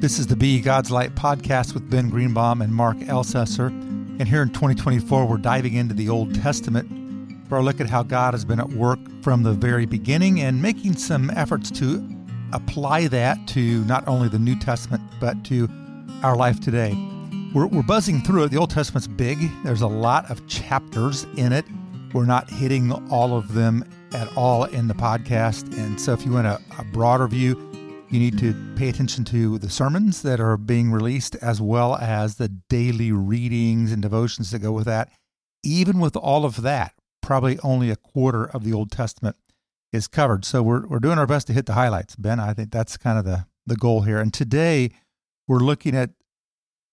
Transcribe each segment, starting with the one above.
This is the Be God's Light podcast with Ben Greenbaum and Mark Ellcessor. And here in 2024, we're diving into the Old Testament for a look at how God has been at work from the very beginning and making some efforts to apply that to not only the New Testament, but to our life today. We're, we're buzzing through it. The Old Testament's big, there's a lot of chapters in it. We're not hitting all of them at all in the podcast. And so, if you want a, a broader view, you need to pay attention to the sermons that are being released as well as the daily readings and devotions that go with that. Even with all of that, probably only a quarter of the Old Testament is covered. So we're we're doing our best to hit the highlights. Ben, I think that's kind of the the goal here. And today we're looking at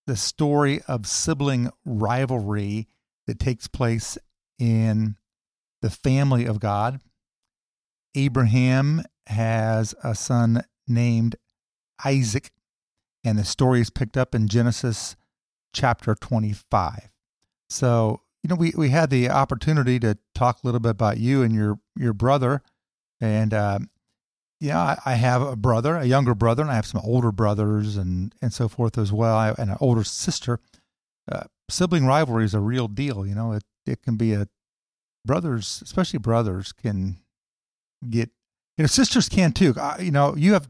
the story of sibling rivalry that takes place in the family of God. Abraham has a son named Isaac, and the story is picked up in Genesis chapter 25. So, you know, we, we had the opportunity to talk a little bit about you and your, your brother. And, uh, yeah, I, I have a brother, a younger brother, and I have some older brothers and, and so forth as well, I, and an older sister. Uh, sibling rivalry is a real deal. You know, it, it can be a brothers, especially brothers, can get you know sisters can too. Uh, you know, you have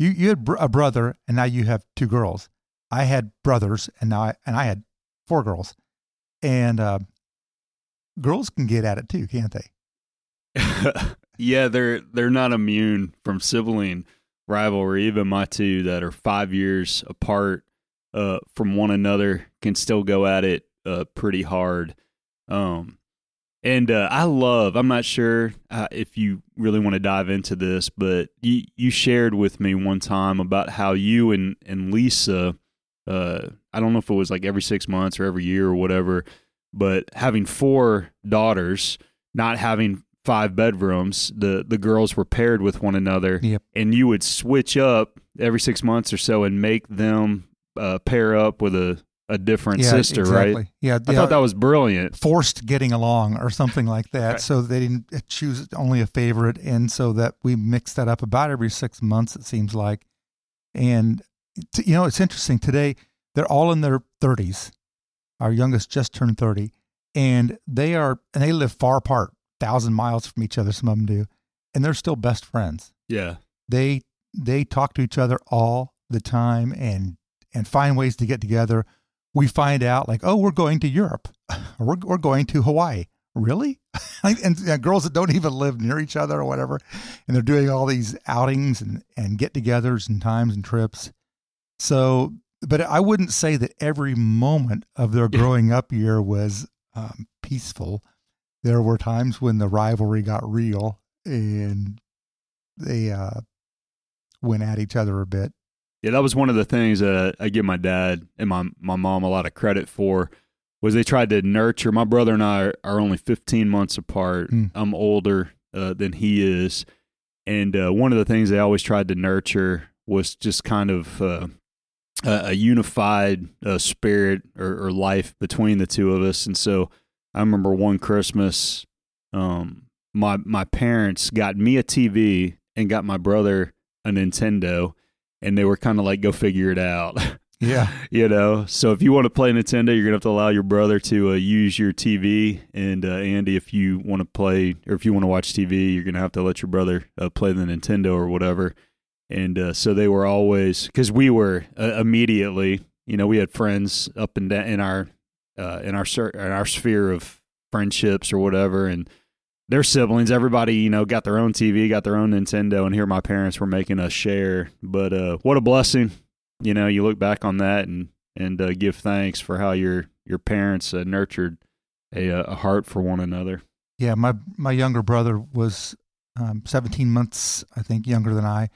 you you had a brother and now you have two girls. I had brothers and now I, and I had four girls, and uh, girls can get at it too, can't they? yeah, they're they're not immune from sibling rivalry. Even my two that are five years apart uh, from one another can still go at it uh, pretty hard. Um, and uh, I love, I'm not sure uh, if you really want to dive into this, but you, you shared with me one time about how you and, and Lisa, uh, I don't know if it was like every six months or every year or whatever, but having four daughters, not having five bedrooms, the, the girls were paired with one another. Yep. And you would switch up every six months or so and make them uh, pair up with a a different yeah, sister, exactly. right? Yeah, I thought that was brilliant. Forced getting along or something like that. Right. So they didn't choose only a favorite, and so that we mix that up about every six months. It seems like, and t- you know, it's interesting. Today they're all in their thirties. Our youngest just turned thirty, and they are and they live far apart, thousand miles from each other. Some of them do, and they're still best friends. Yeah, They they talk to each other all the time and and find ways to get together we find out like, oh, we're going to Europe, we're we're going to Hawaii. Really? and, and girls that don't even live near each other or whatever, and they're doing all these outings and and get-togethers and times and trips. So, but I wouldn't say that every moment of their growing up year was um, peaceful. There were times when the rivalry got real and they uh, went at each other a bit. Yeah, that was one of the things that I give my dad and my my mom a lot of credit for was they tried to nurture. My brother and I are, are only 15 months apart. Mm. I'm older uh, than he is, and uh, one of the things they always tried to nurture was just kind of uh, a, a unified uh, spirit or, or life between the two of us. And so I remember one Christmas, um, my my parents got me a TV and got my brother a Nintendo and they were kind of like, go figure it out. Yeah. you know, so if you want to play Nintendo, you're gonna have to allow your brother to uh, use your TV, and uh, Andy, if you want to play or if you want to watch TV, you're gonna have to let your brother uh, play the Nintendo or whatever. And uh, so they were always because we were uh, immediately, you know, we had friends up and down in our uh, in our in our sphere of friendships or whatever, and their siblings, everybody, you know, got their own TV, got their own Nintendo, and here my parents were making us share. But uh, what a blessing, you know. You look back on that and and uh, give thanks for how your your parents uh, nurtured a, a heart for one another. Yeah, my my younger brother was um, 17 months, I think, younger than I,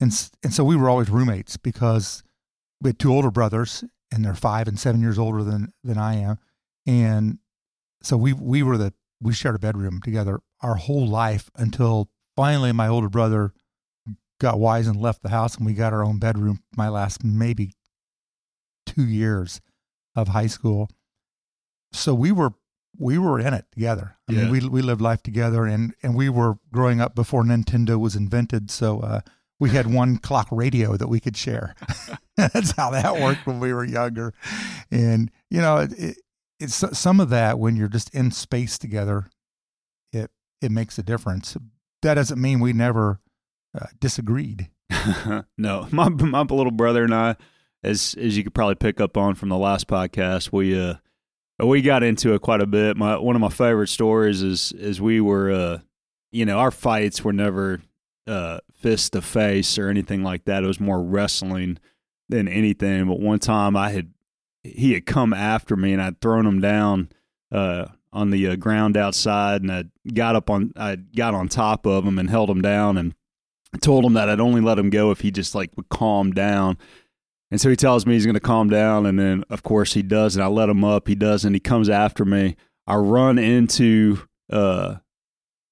and and so we were always roommates because we had two older brothers, and they're five and seven years older than than I am, and so we we were the we shared a bedroom together our whole life until finally my older brother got wise and left the house, and we got our own bedroom. My last maybe two years of high school, so we were we were in it together. I Yeah. mean, we we lived life together, and and we were growing up before Nintendo was invented. So uh, we had one clock radio that we could share. That's how that worked when we were younger. And, you know, it, it, it's some of that when you're just in space together, it, makes a difference. That doesn't mean we never uh, disagreed. no, my, my little brother and I, as, as you could probably pick up on from the last podcast, we, uh, we got into it quite a bit. My, one of my favorite stories is, is we were, uh, you know, our fights were never, uh, fist to face or anything like that. It was more wrestling than anything. But one time I had he had come after me and I'd thrown him down uh, on the uh, ground outside and I got up on I got on top of him and held him down and told him that I'd only let him go if he just like would calm down. And so he tells me he's going to calm down and then of course he does and I let him up. He does and he comes after me. I run into uh,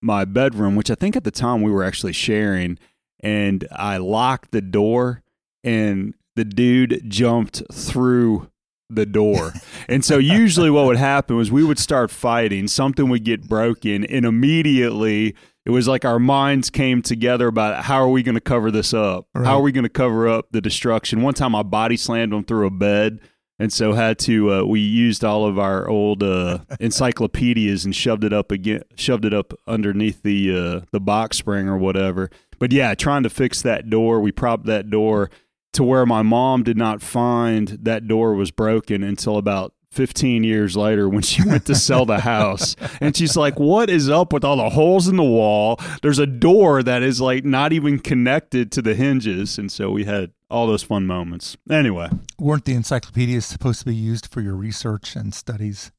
my bedroom, which I think at the time we were actually sharing, and I locked the door and the dude jumped through the door. and so usually what would happen was we would start fighting, something would get broken, and immediately it was like our minds came together about how are we going to cover this up? Right. How are we going to cover up the destruction? One time I body slammed him through a bed and so had to uh, we used all of our old uh, encyclopedias and shoved it up again shoved it up underneath the uh, the box spring or whatever but yeah trying to fix that door we propped that door to where my mom did not find that door was broken until about 15 years later when she went to sell the house. And she's like what is up with all the holes in the wall? There's a door that is like not even connected to the hinges. And so we had all those fun moments. Anyway. Weren't the encyclopedias supposed to be used for your research and studies?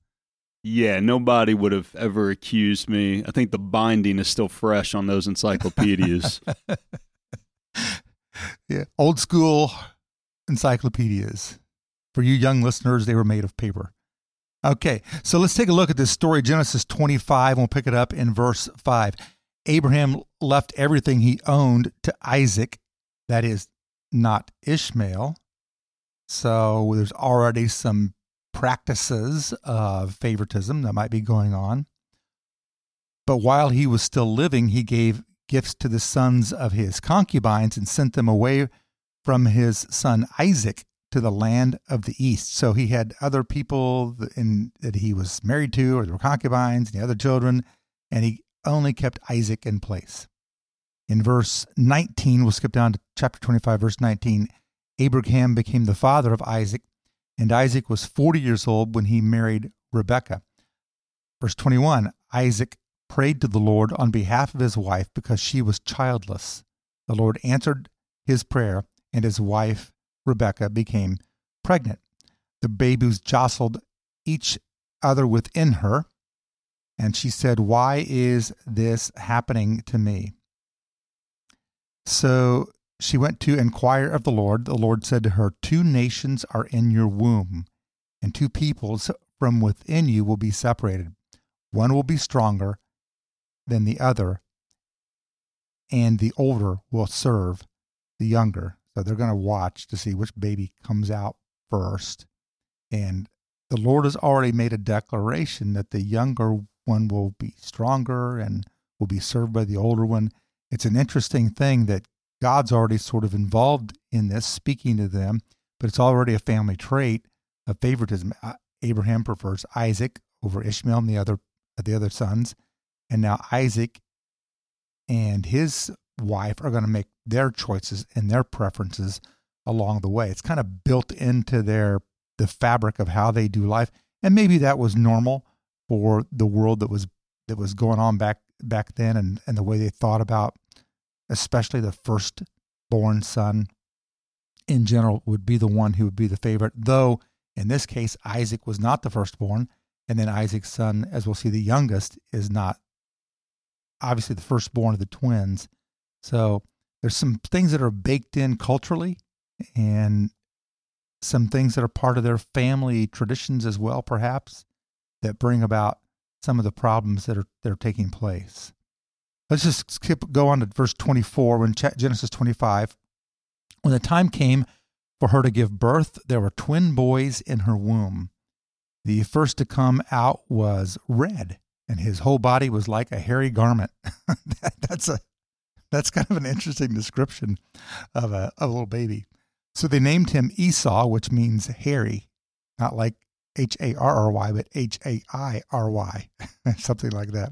Yeah nobody would have ever accused me. I think the binding is still fresh on those encyclopedias yeah, old school encyclopedias. For you young listeners, they were made of paper. Okay, so let's take a look at this story, Genesis 25. We'll pick it up in verse 5. Abraham left everything he owned to Isaac, that is, not Ishmael. So there's already some practices of favoritism that might be going on. But while he was still living, he gave gifts to the sons of his concubines and sent them away from his son Isaac to the land of the east. So he had other people in, that he was married to, or were concubines and the other children, and he only kept Isaac in place. In verse 19, we'll skip down to chapter 25, verse 19. Abraham became the father of Isaac, and Isaac was 40 years old when he married Rebekah. Verse 21 Isaac prayed to the Lord on behalf of his wife because she was childless. The Lord answered his prayer, and his wife, Rebekah, became pregnant. The babies jostled each other within her, and she said, Why is this happening to me? So she went to inquire of the Lord. The Lord said to her, Two nations are in your womb, and two peoples from within you will be separated. One will be stronger than the other, and the older will serve the younger. So they're going to watch to see which baby comes out first. And the Lord has already made a declaration that the younger one will be stronger and will be served by the older one. It's an interesting thing that God's already sort of involved in this, speaking to them, but it's already a family trait of favoritism. Abraham prefers Isaac over Ishmael and the other the other sons, and now Isaac and his wife are going to make their choices and their preferences along the way. It's kind of built into their the fabric of how they do life. And maybe that was normal for the world that was that was going on back back then and, and the way they thought about especially the firstborn son in general would be the one who would be the favorite, though in this case Isaac was not the firstborn, and then Isaac's son, as we'll see, the youngest, is not obviously the firstborn of the twins. So there's some things that are baked in culturally and some things that are part of their family traditions as well, perhaps, that bring about some of the problems that are that are taking place. Let's just skip go on to verse 24 when Genesis 25. When the time came for her to give birth, there were twin boys in her womb. The first to come out was red, and his whole body was like a hairy garment. that, that's a that's kind of an interesting description of a, a little baby. So they named him Esau, which means hairy, not like H A R R Y, but H A I R Y, something like that.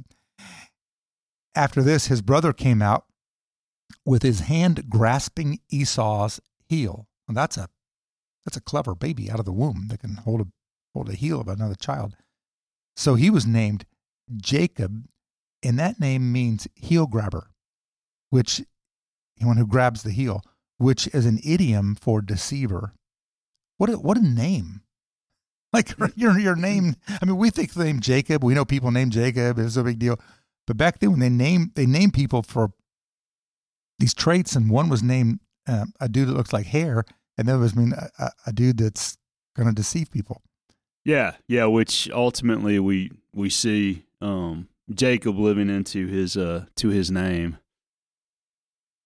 After this, his brother came out with his hand grasping Esau's heel. That's a that's a clever baby out of the womb that can hold a hold the heel of another child. So he was named Jacob, and that name means heel grabber, which one who grabs the heel, which is an idiom for deceiver. What a, what a name! Like your your name. I mean, we think the name Jacob. We know people named Jacob. It's a big deal. But back then, when they name they name people for these traits, and one was named uh, a dude that looks like hair, and the other was mean a, a dude that's going to deceive people. Yeah, yeah. Which ultimately we we see um, Jacob living into his uh to his name.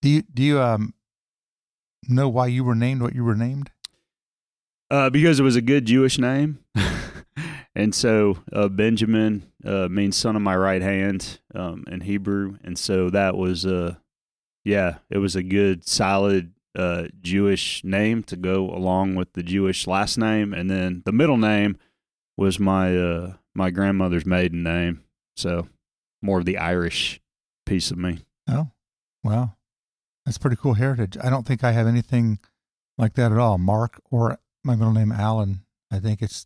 Do you do you um know why you were named what you were named? Uh, because it was a good Jewish name, and so uh, Benjamin uh, means son of my right hand um, in Hebrew, and so that was uh, yeah, it was a good solid uh, Jewish name to go along with the Jewish last name, and then the middle name was my uh, my grandmother's maiden name, so more of the Irish piece of me. Oh, wow, that's pretty cool heritage. I don't think I have anything like that at all. Mark or my middle name Alan. I think it's.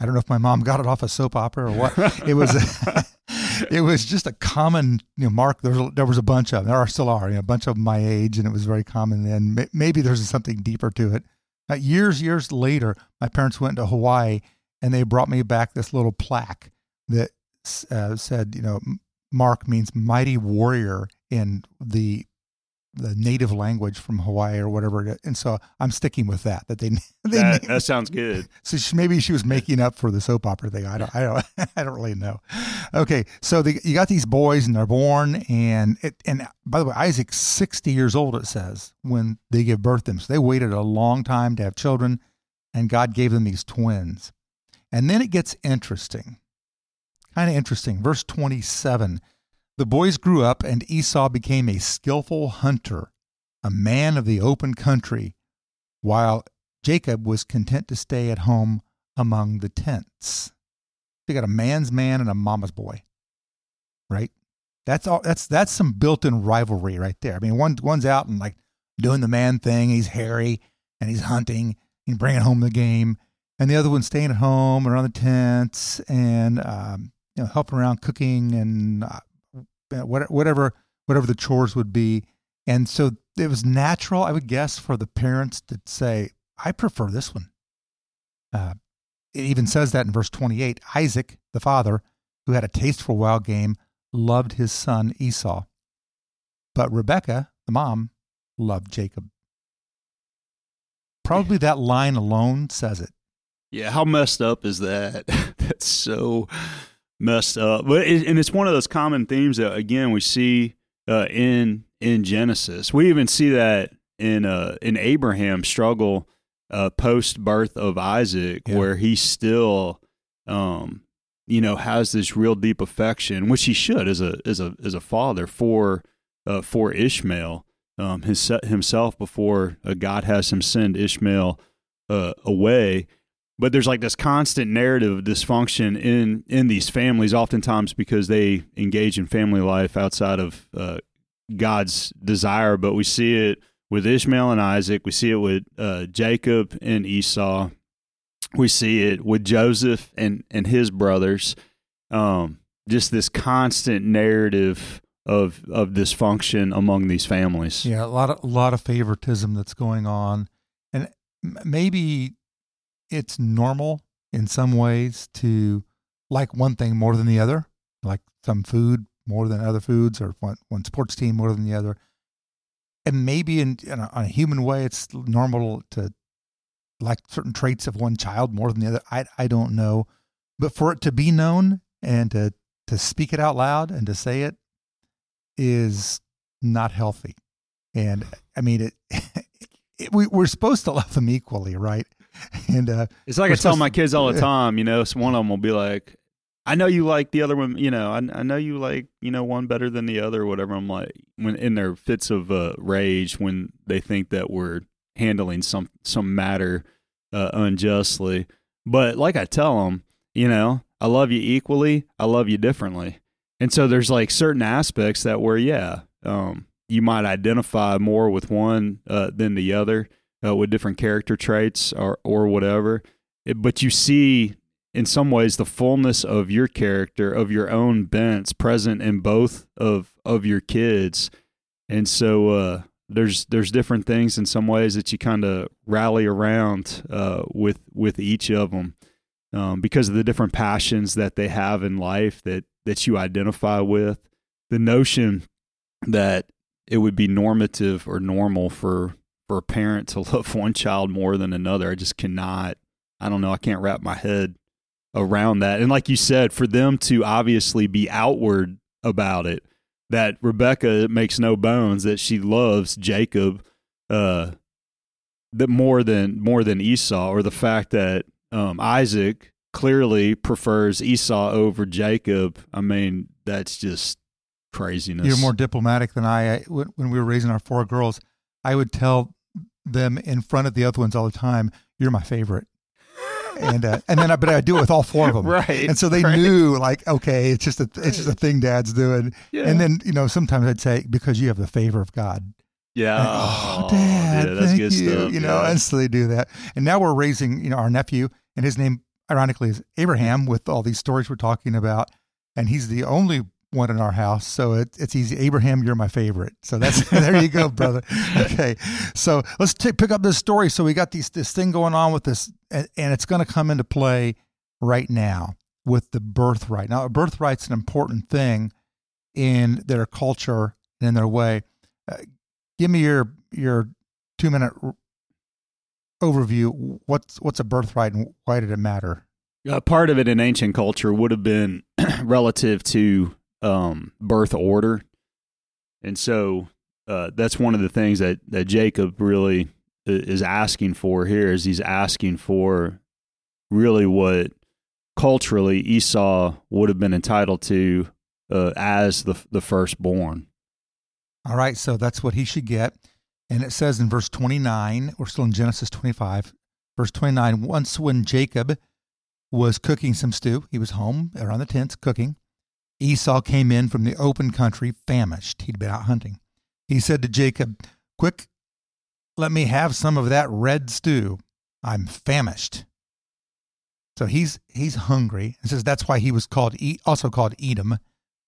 I don't know if my mom got it off a soap opera or what. it was. it was just a common, you know, Mark. There was, there was a bunch of them. There are still are, you know, a bunch of my age, and it was very common. And maybe there's something deeper to it. Uh, years, years later, my parents went to Hawaii, and they brought me back this little plaque that uh, said, you know, Mark means mighty warrior in the the native language from Hawaii or whatever. And so I'm sticking with that. That they, they that, that sounds good. So she, maybe she was making up for the soap opera thing. I don't, I don't, I don't really know. Okay, so the, you got these boys and they're born, and it, and by the way, Isaac's 60 years old. It says when they give birth to them. So they waited a long time to have children, and God gave them these twins. And then it gets interesting, kind of interesting. Verse 27 the boys grew up, and Esau became a skillful hunter, a man of the open country, while Jacob was content to stay at home among the tents. You got a man's man and a mama's boy, right? That's all. That's that's some built-in rivalry right there. I mean, one one's out and like doing the man thing. He's hairy and he's hunting and bringing home the game, and the other one's staying at home around the tents and um, you know helping around cooking and uh, whatever whatever the chores would be. And so it was natural, I would guess, for the parents to say, "I prefer this one." Uh, it even says that in verse 28. Isaac, the father, who had a taste for wild game, loved his son Esau, but Rebekah, the mom, loved Jacob. Probably that line alone says it. Yeah, how messed up is that? That's so messed up. But it, and it's one of those common themes that again we see uh, in in Genesis. We even see that in uh, in Abraham's struggle uh, post birth of Isaac, yeah. where he still, um, you know, has this real deep affection, which he should as a as a as a father for uh, for Ishmael. Um, his, himself before uh, God has him send Ishmael uh, away, but there's like this constant narrative of dysfunction in in these families oftentimes because they engage in family life outside of uh, god's desire. But we see it with ishmael and isaac. We see it with uh, jacob and esau. We see it with joseph and and his brothers. Um, just this constant narrative of of dysfunction among these families. Yeah a lot of a lot of favoritism that's going on. And maybe it's normal in some ways to like one thing more than the other, like some food more than other foods, or one, one sports team more than the other. And maybe in, in a, on a human way, it's normal to like certain traits of one child more than the other. I, I don't know. But for it to be known and to, to speak it out loud and to say it is not healthy. And I mean, it, it we, we're supposed to love them equally, right? and uh, it's like I tell my kids all the time. You know, so one of them will be like, "I know you like the other one. You know, I, I know you like you know one better than the other, or whatever." I'm like, when in their fits of uh, rage, when they think that we're handling some some matter uh, unjustly. But like I tell them, you know, I love you equally. I love you differently. And so there's like certain aspects that where yeah, um, you might identify more with one uh, than the other uh, with different character traits or or whatever. It, but you see in some ways the fullness of your character of your own bents present in both of of your kids and so uh, there's there's different things in some ways that you kind of rally around uh, with with each of them um, because of the different passions that they have in life that that you identify with the notion that it would be normative or normal for for a parent to love one child more than another i just cannot i don't know i can't wrap my head around that. And like you said, for them to obviously be outward about it, that Rebecca makes no bones that she loves Jacob uh that more than more than Esau, or the fact that um, Isaac clearly prefers Esau over Jacob. I mean, that's just craziness. You're more diplomatic than I. When we were raising our four girls, I would tell them in front of the other ones all the time, "You're my favorite." and uh, and then I, but I do it with all four of them, right? And so they right. knew, like, okay, it's just a it's just a thing Dad's doing. Yeah. And then you know sometimes I'd say because you have the favor of God. Yeah. Like, oh, Dad, yeah, that's thank good you. stuff. You know, yeah. and so they do that. And now we're raising, you know, our nephew, and his name, ironically, is Abraham. With all these stories we're talking about, and he's the only one in our house, so it, it's easy. Abraham, you're my favorite. So that's there you go, brother. Okay, so let's take, pick up this story. So we got these this thing going on with this, and, and it's going to come into play right now with the birthright. Now, a birthright's an important thing in their culture and in their way. Uh, give me your your two minute r- overview. What's what's a birthright and why did it matter? Uh, part of it in ancient culture would have been relative to um, birth order, and so uh, that's one of the things that that Jacob really is asking for here. Is he's asking for really what culturally Esau would have been entitled to uh, as the the firstborn. All right, so that's what he should get. And it says in verse 29, we're still in Genesis 25, verse 29, once when Jacob was cooking some stew, he was home around the tents cooking. Esau came in from the open country, famished. He'd been out hunting. He said to Jacob, Quick, let me have some of that red stew. I'm famished. So he's he's hungry. It says that's why he was called also called Edom,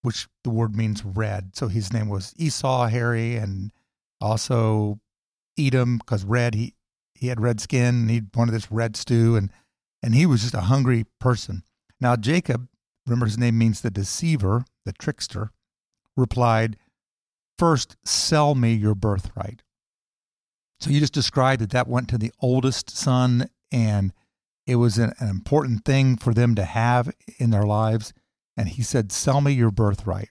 which the word means red. So his name was Esau, Harry, and also Edom because red. He he had red skin and he wanted this red stew, and and he was just a hungry person. Now Jacob, remember his name means the deceiver, the trickster, replied, First, sell me your birthright. So you just described that that went to the oldest son, and it was an, an important thing for them to have in their lives. And he said, Sell me your birthright.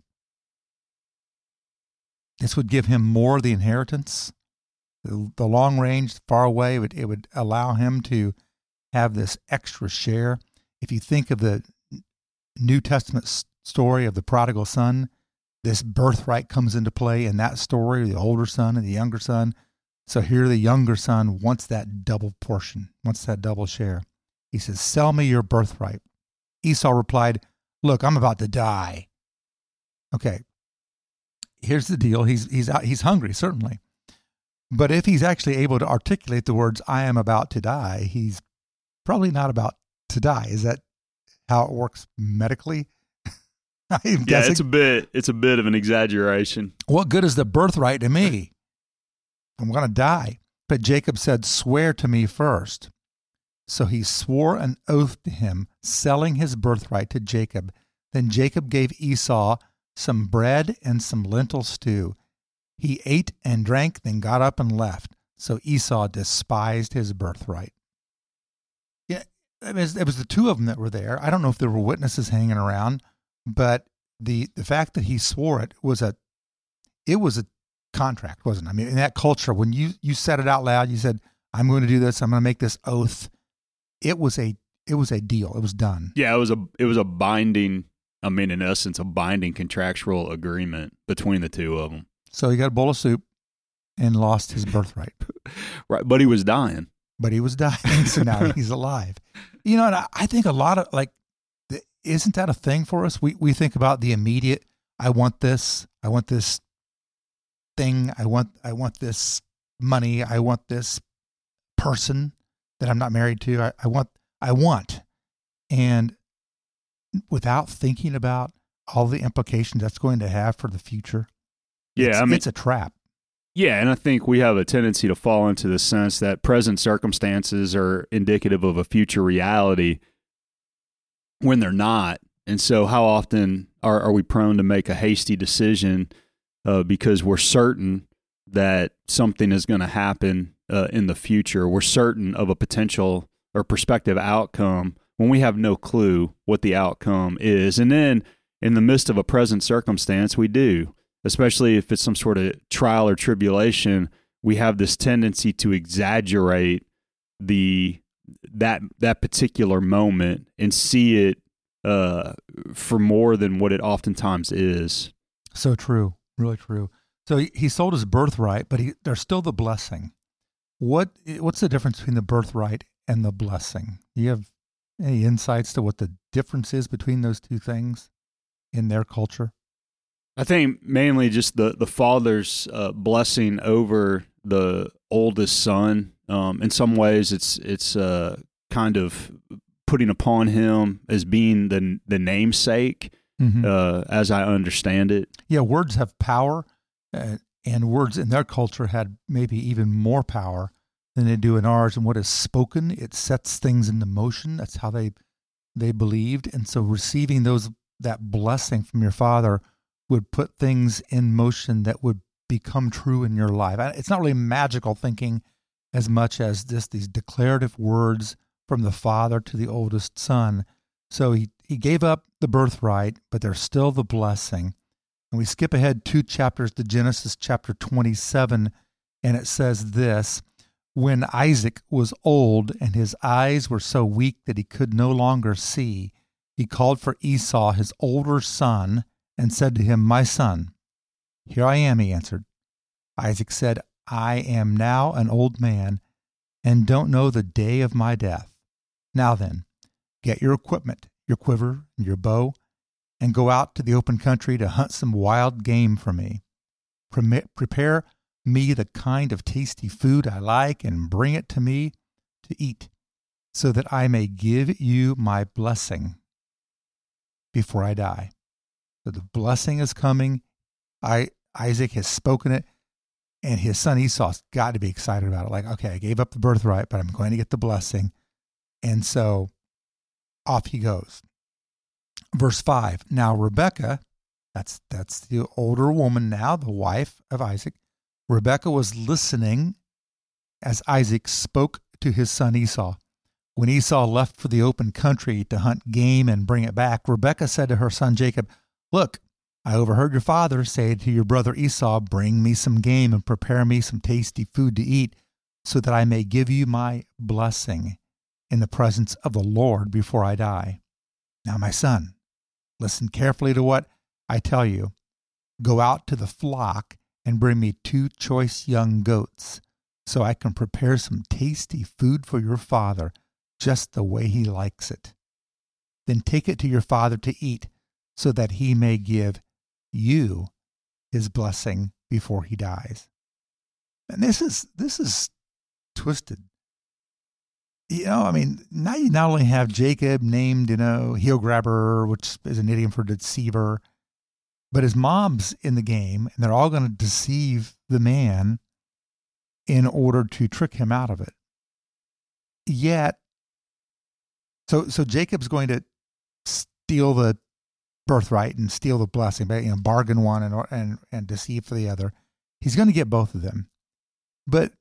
This would give him more of the inheritance. The, the long range, far away, it would, it would allow him to have this extra share. If you think of the New Testament story of the prodigal son, this birthright comes into play in that story, the older son and the younger son. So here the younger son wants that double portion, wants that double share. He says, Sell me your birthright. Esau replied, Look, I'm about to die. Okay. Here's the deal. He's he's out, he's hungry, certainly. But if he's actually able to articulate the words I am about to die, he's probably not about to die. Is that how it works medically? I'm Yeah, guessing. it's a bit it's a bit of an exaggeration. What good is the birthright to me? I'm going to die. But Jacob said, Swear to me first. So he swore an oath to him, selling his birthright to Jacob. Then Jacob gave Esau some bread and some lentil stew. He ate and drank, then got up and left. So Esau despised his birthright. It was, it was the two of them that were there. I don't know if there were witnesses hanging around, but the the fact that he swore it was a it was a contract, wasn't it? I mean, in that culture, when you you said it out loud, you said, "I'm going to do this. I'm going to make this oath." It was a it was a deal. It was done. Yeah, it was a it was a binding. I mean, in essence, a binding contractual agreement between the two of them. So he got a bowl of soup. and lost his birthright. right, but he was dying. But he was dying, so now he's alive. You know, and I, I think a lot of like, isn't that a thing for us? We we think about the immediate. I want this. I want this thing. I want I want this money. I want this person that I'm not married to. I, I want I want, and without thinking about all the implications that's going to have for the future. Yeah, it's, I mean, it's a trap. Yeah, and I think we have a tendency to fall into the sense that present circumstances are indicative of a future reality when they're not. And so, how often are, are we prone to make a hasty decision uh, because we're certain that something is going to happen uh, in the future? We're certain of a potential or prospective outcome when we have no clue what the outcome is. And then, in the midst of a present circumstance, we do especially if it's some sort of trial or tribulation, we have this tendency to exaggerate the that that particular moment and see it uh, for more than what it oftentimes is. So true, really true. So he, sold his birthright, but he, there's still the blessing. What what's the difference between the birthright and the blessing? Do you have any insights to what the difference is between those two things in their culture? I think mainly just the the father's uh, blessing over the oldest son. Um, in some ways, it's it's uh, kind of putting upon him as being the the namesake, mm-hmm. uh, as I understand it. Yeah, words have power, uh, and words in their culture had maybe even more power than they do in ours. And what is spoken, it sets things into motion. That's how they they believed, and so receiving those that blessing from your father would put things in motion that would become true in your life. It's not really magical thinking as much as just these declarative words from the father to the oldest son. So he, he gave up the birthright, but there's still the blessing. And we skip ahead two chapters to Genesis chapter 27, and it says this When Isaac was old and his eyes were so weak that he could no longer see, he called for Esau, his older son, and said to him, My son. Here I am, he answered. Isaac said, I am now an old man and don't know the day of my death. Now then, get your equipment, your quiver, and your bow, and go out to the open country to hunt some wild game for me. Prepare me the kind of tasty food I like and bring it to me to eat, so that I may give you my blessing before I die that the blessing is coming. I Isaac has spoken it, and his son Esau's got to be excited about it. Like, okay, I gave up the birthright, but I'm going to get the blessing. And so off he goes. Verse five. Now Rebecca, that's that's the older woman now, the wife of Isaac. Rebecca was listening as Isaac spoke to his son Esau. When Esau left for the open country to hunt game and bring it back, Rebecca said to her son Jacob, Look, I overheard your father say to your brother Esau, Bring me some game and prepare me some tasty food to eat, so that I may give you my blessing in the presence of the Lord before I die. Now, my son, listen carefully to what I tell you. Go out to the flock and bring me two choice young goats, so I can prepare some tasty food for your father, just the way he likes it. Then take it to your father to eat so that he may give you his blessing before he dies. And this is this is twisted. You know, I mean, now you not only have Jacob named, you know, heel grabber, which is an idiom for deceiver, but his mom's in the game, and they're all going to deceive the man in order to trick him out of it. Yet, so so Jacob's going to steal the birthright and steal the blessing, but you know, bargain one and and and deceive for the other. He's going to get both of them. But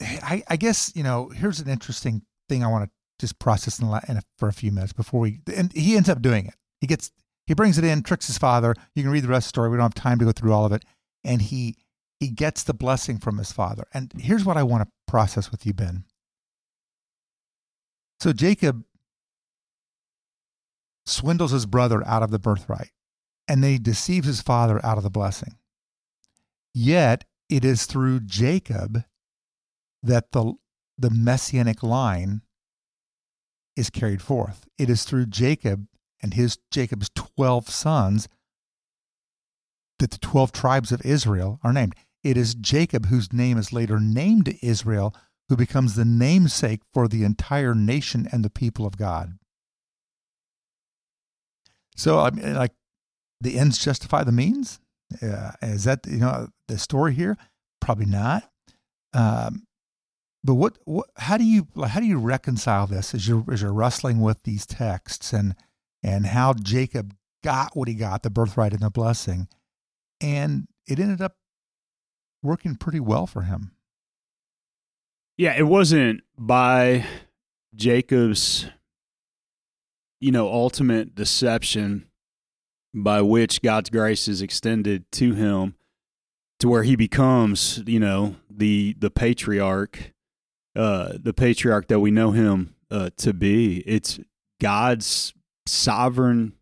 I, I guess you know here's an interesting thing I want to just process in, in a, for a few minutes before we. And he ends up doing it. He gets he brings it in, tricks his father. You can read the rest of the story. We don't have time to go through all of it. And he he gets the blessing from his father. And here's what I want to process with you, Ben. So Jacob swindles his brother out of the birthright, and then he deceives his father out of the blessing. Yet it is through Jacob that the the messianic line is carried forth. It is through Jacob and his Jacob's 12 sons that the 12 tribes of Israel are named. It is Jacob whose name is later named Israel who becomes the namesake for the entire nation and the people of God. So I mean like the ends justify the means? Is that you know the story here? Probably not. Um, but what, what how do you how do you reconcile this as you're as you're wrestling with these texts and and how Jacob got what he got, the birthright and the blessing, and it ended up working pretty well for him. Yeah, it wasn't by Jacob's you know ultimate deception by which God's grace is extended to him to where he becomes, you know, the the patriarch, uh, the patriarch that we know him uh, to be. It's God's sovereign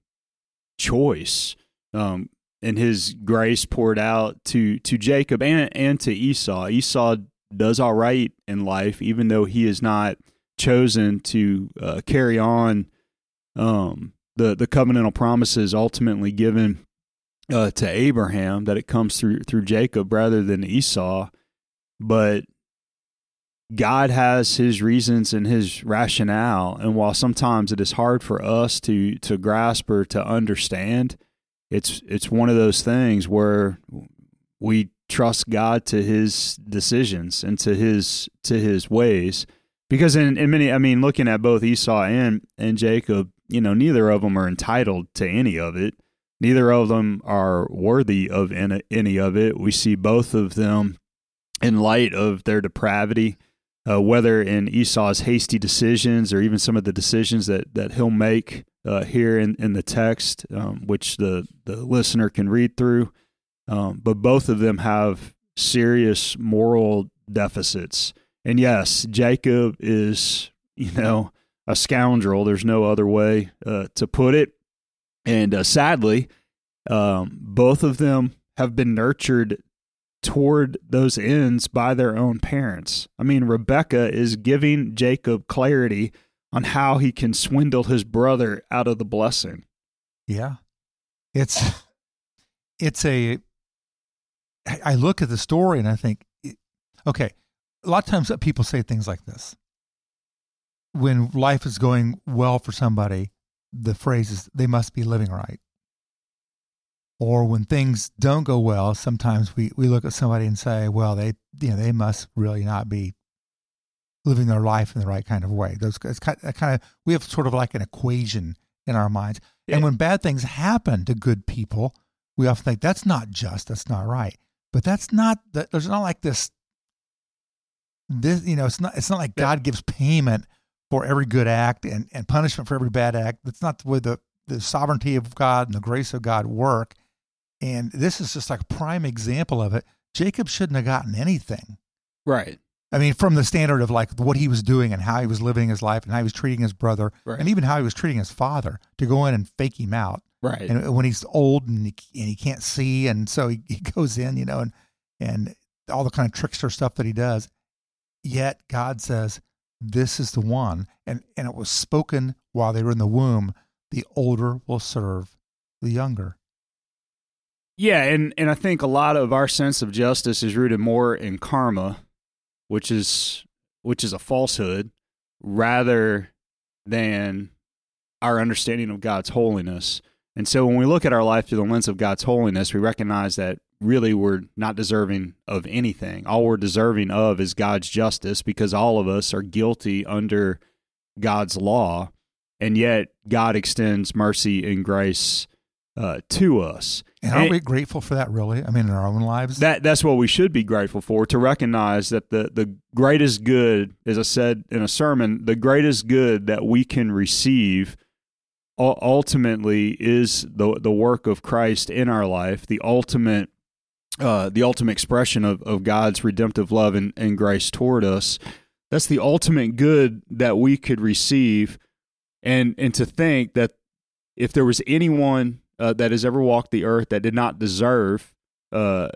choice, um, and His grace poured out to to Jacob and and to Esau. Esau does all right in life, even though he is not chosen to uh, carry on um, the the covenantal promises ultimately given uh, to Abraham that it comes through through Jacob rather than Esau, but God has his reasons and his rationale, and while sometimes it is hard for us to to grasp or to understand, it's it's one of those things where we trust God to his decisions and to his to his ways. Because in, in many I mean looking at both Esau and and Jacob, you know, neither of them are entitled to any of it. Neither of them are worthy of any, of it. We see both of them in light of their depravity, uh, whether in Esau's hasty decisions or even some of the decisions that, that he'll make uh, here in, in the text, um, which the, the listener can read through. Um, but both of them have serious moral deficits. And yes, Jacob is, you know, a scoundrel. There's no other way uh, to put it. And uh, sadly, um, both of them have been nurtured toward those ends by their own parents. I mean, Rebecca is giving Jacob clarity on how he can swindle his brother out of the blessing. Yeah. It's it's a I look at the story and I think okay, a lot of times people say things like this when life is going well for somebody, the phrase is they must be living right. Or when things don't go well, sometimes we, we look at somebody and say, well, they you know they must really not be living their life in the right kind of way. Those it's kind of, kind of we have sort of like an equation in our minds. Yeah. And when bad things happen to good people, we often think that's not just, that's not right. But that's not that there's not like this this you know, it's not it's not like God gives payment for every good act and, and punishment for every bad act. That's not the way the, the sovereignty of God and the grace of God work. And this is just like a prime example of it. Jacob shouldn't have gotten anything. Right. I mean, from the standard of like what he was doing and how he was living his life and how he was treating his brother right. and even how he was treating his father to go in and fake him out. Right. And when he's old and he, and he can't see, and so he, he goes in, you know, and and all the kind of trickster stuff that he does. Yet God says, this is the one. And, and it was spoken while they were in the womb the older will serve the younger. Yeah, and, and I think a lot of our sense of justice is rooted more in karma, which is which is a falsehood, rather than our understanding of God's holiness. And so when we look at our life through the lens of God's holiness, we recognize that really we're not deserving of anything. All we're deserving of is God's justice because all of us are guilty under God's law. And yet God extends mercy and grace uh, to us. And aren't and we grateful for that, really? I mean, in our own lives? That That's what we should be grateful for to recognize that the, the greatest good, as I said in a sermon, the greatest good that we can receive ultimately is the the work of Christ in our life, the ultimate uh, the ultimate expression of, of God's redemptive love and, and grace toward us. That's the ultimate good that we could receive. And, and to think that if there was anyone uh, that has ever walked the earth that did not deserve uh,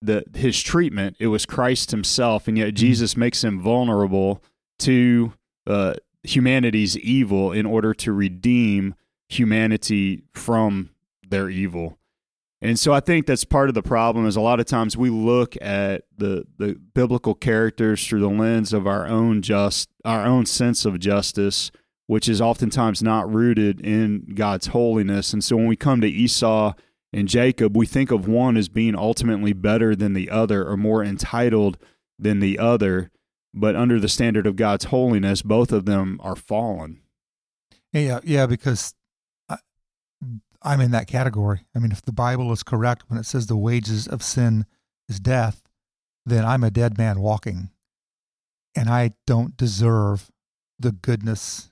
the his treatment, it was Christ himself, and yet Jesus makes him vulnerable to uh, humanity's evil in order to redeem humanity from their evil. And so I think that's part of the problem is a lot of times we look at the the biblical characters through the lens of our own just our own sense of justice, which is oftentimes not rooted in God's holiness. And so when we come to Esau and Jacob, we think of one as being ultimately better than the other or more entitled than the other. But under the standard of God's holiness, both of them are fallen. Yeah, yeah, because I'm in that category. I mean, if the Bible is correct when it says the wages of sin is death, then I'm a dead man walking. And I don't deserve the goodness,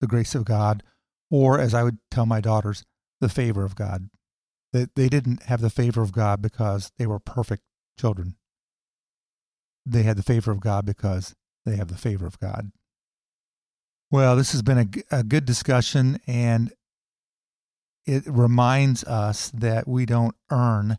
the grace of God, or as I would tell my daughters, the favor of God. That they didn't have the favor of God because they were perfect children. They had the favor of God because they have the favor of God. Well, this has been a, a good discussion, and it reminds us that we don't earn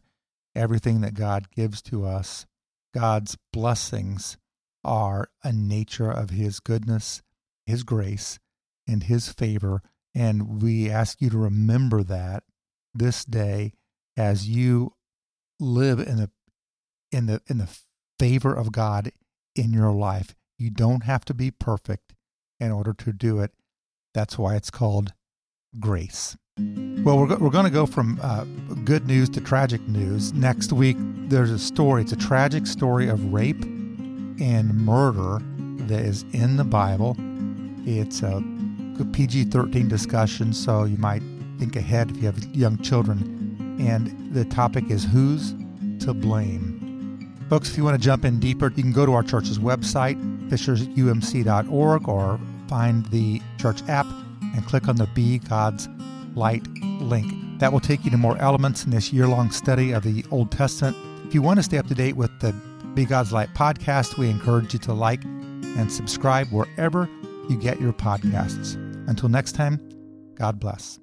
everything that God gives to us. God's blessings are a nature of His goodness, His grace, and His favor. And we ask you to remember that this day as you live in the in the in the favor of God in your life. You don't have to be perfect in order to do it. That's why it's called grace. Well, we're, we're going to go from uh, good news to tragic news. Next week, there's a story. It's a tragic story of rape and murder that is in the Bible. It's a PG 13 discussion, so you might think ahead if you have young children. And the topic is who's to blame? Folks, if you want to jump in deeper, you can go to our church's website, fishersumc.org, or find the church app and click on the Be God's Light link. That will take you to more elements in this year long study of the Old Testament. If you want to stay up to date with the Be God's Light podcast, we encourage you to like and subscribe wherever you get your podcasts. Until next time, God bless.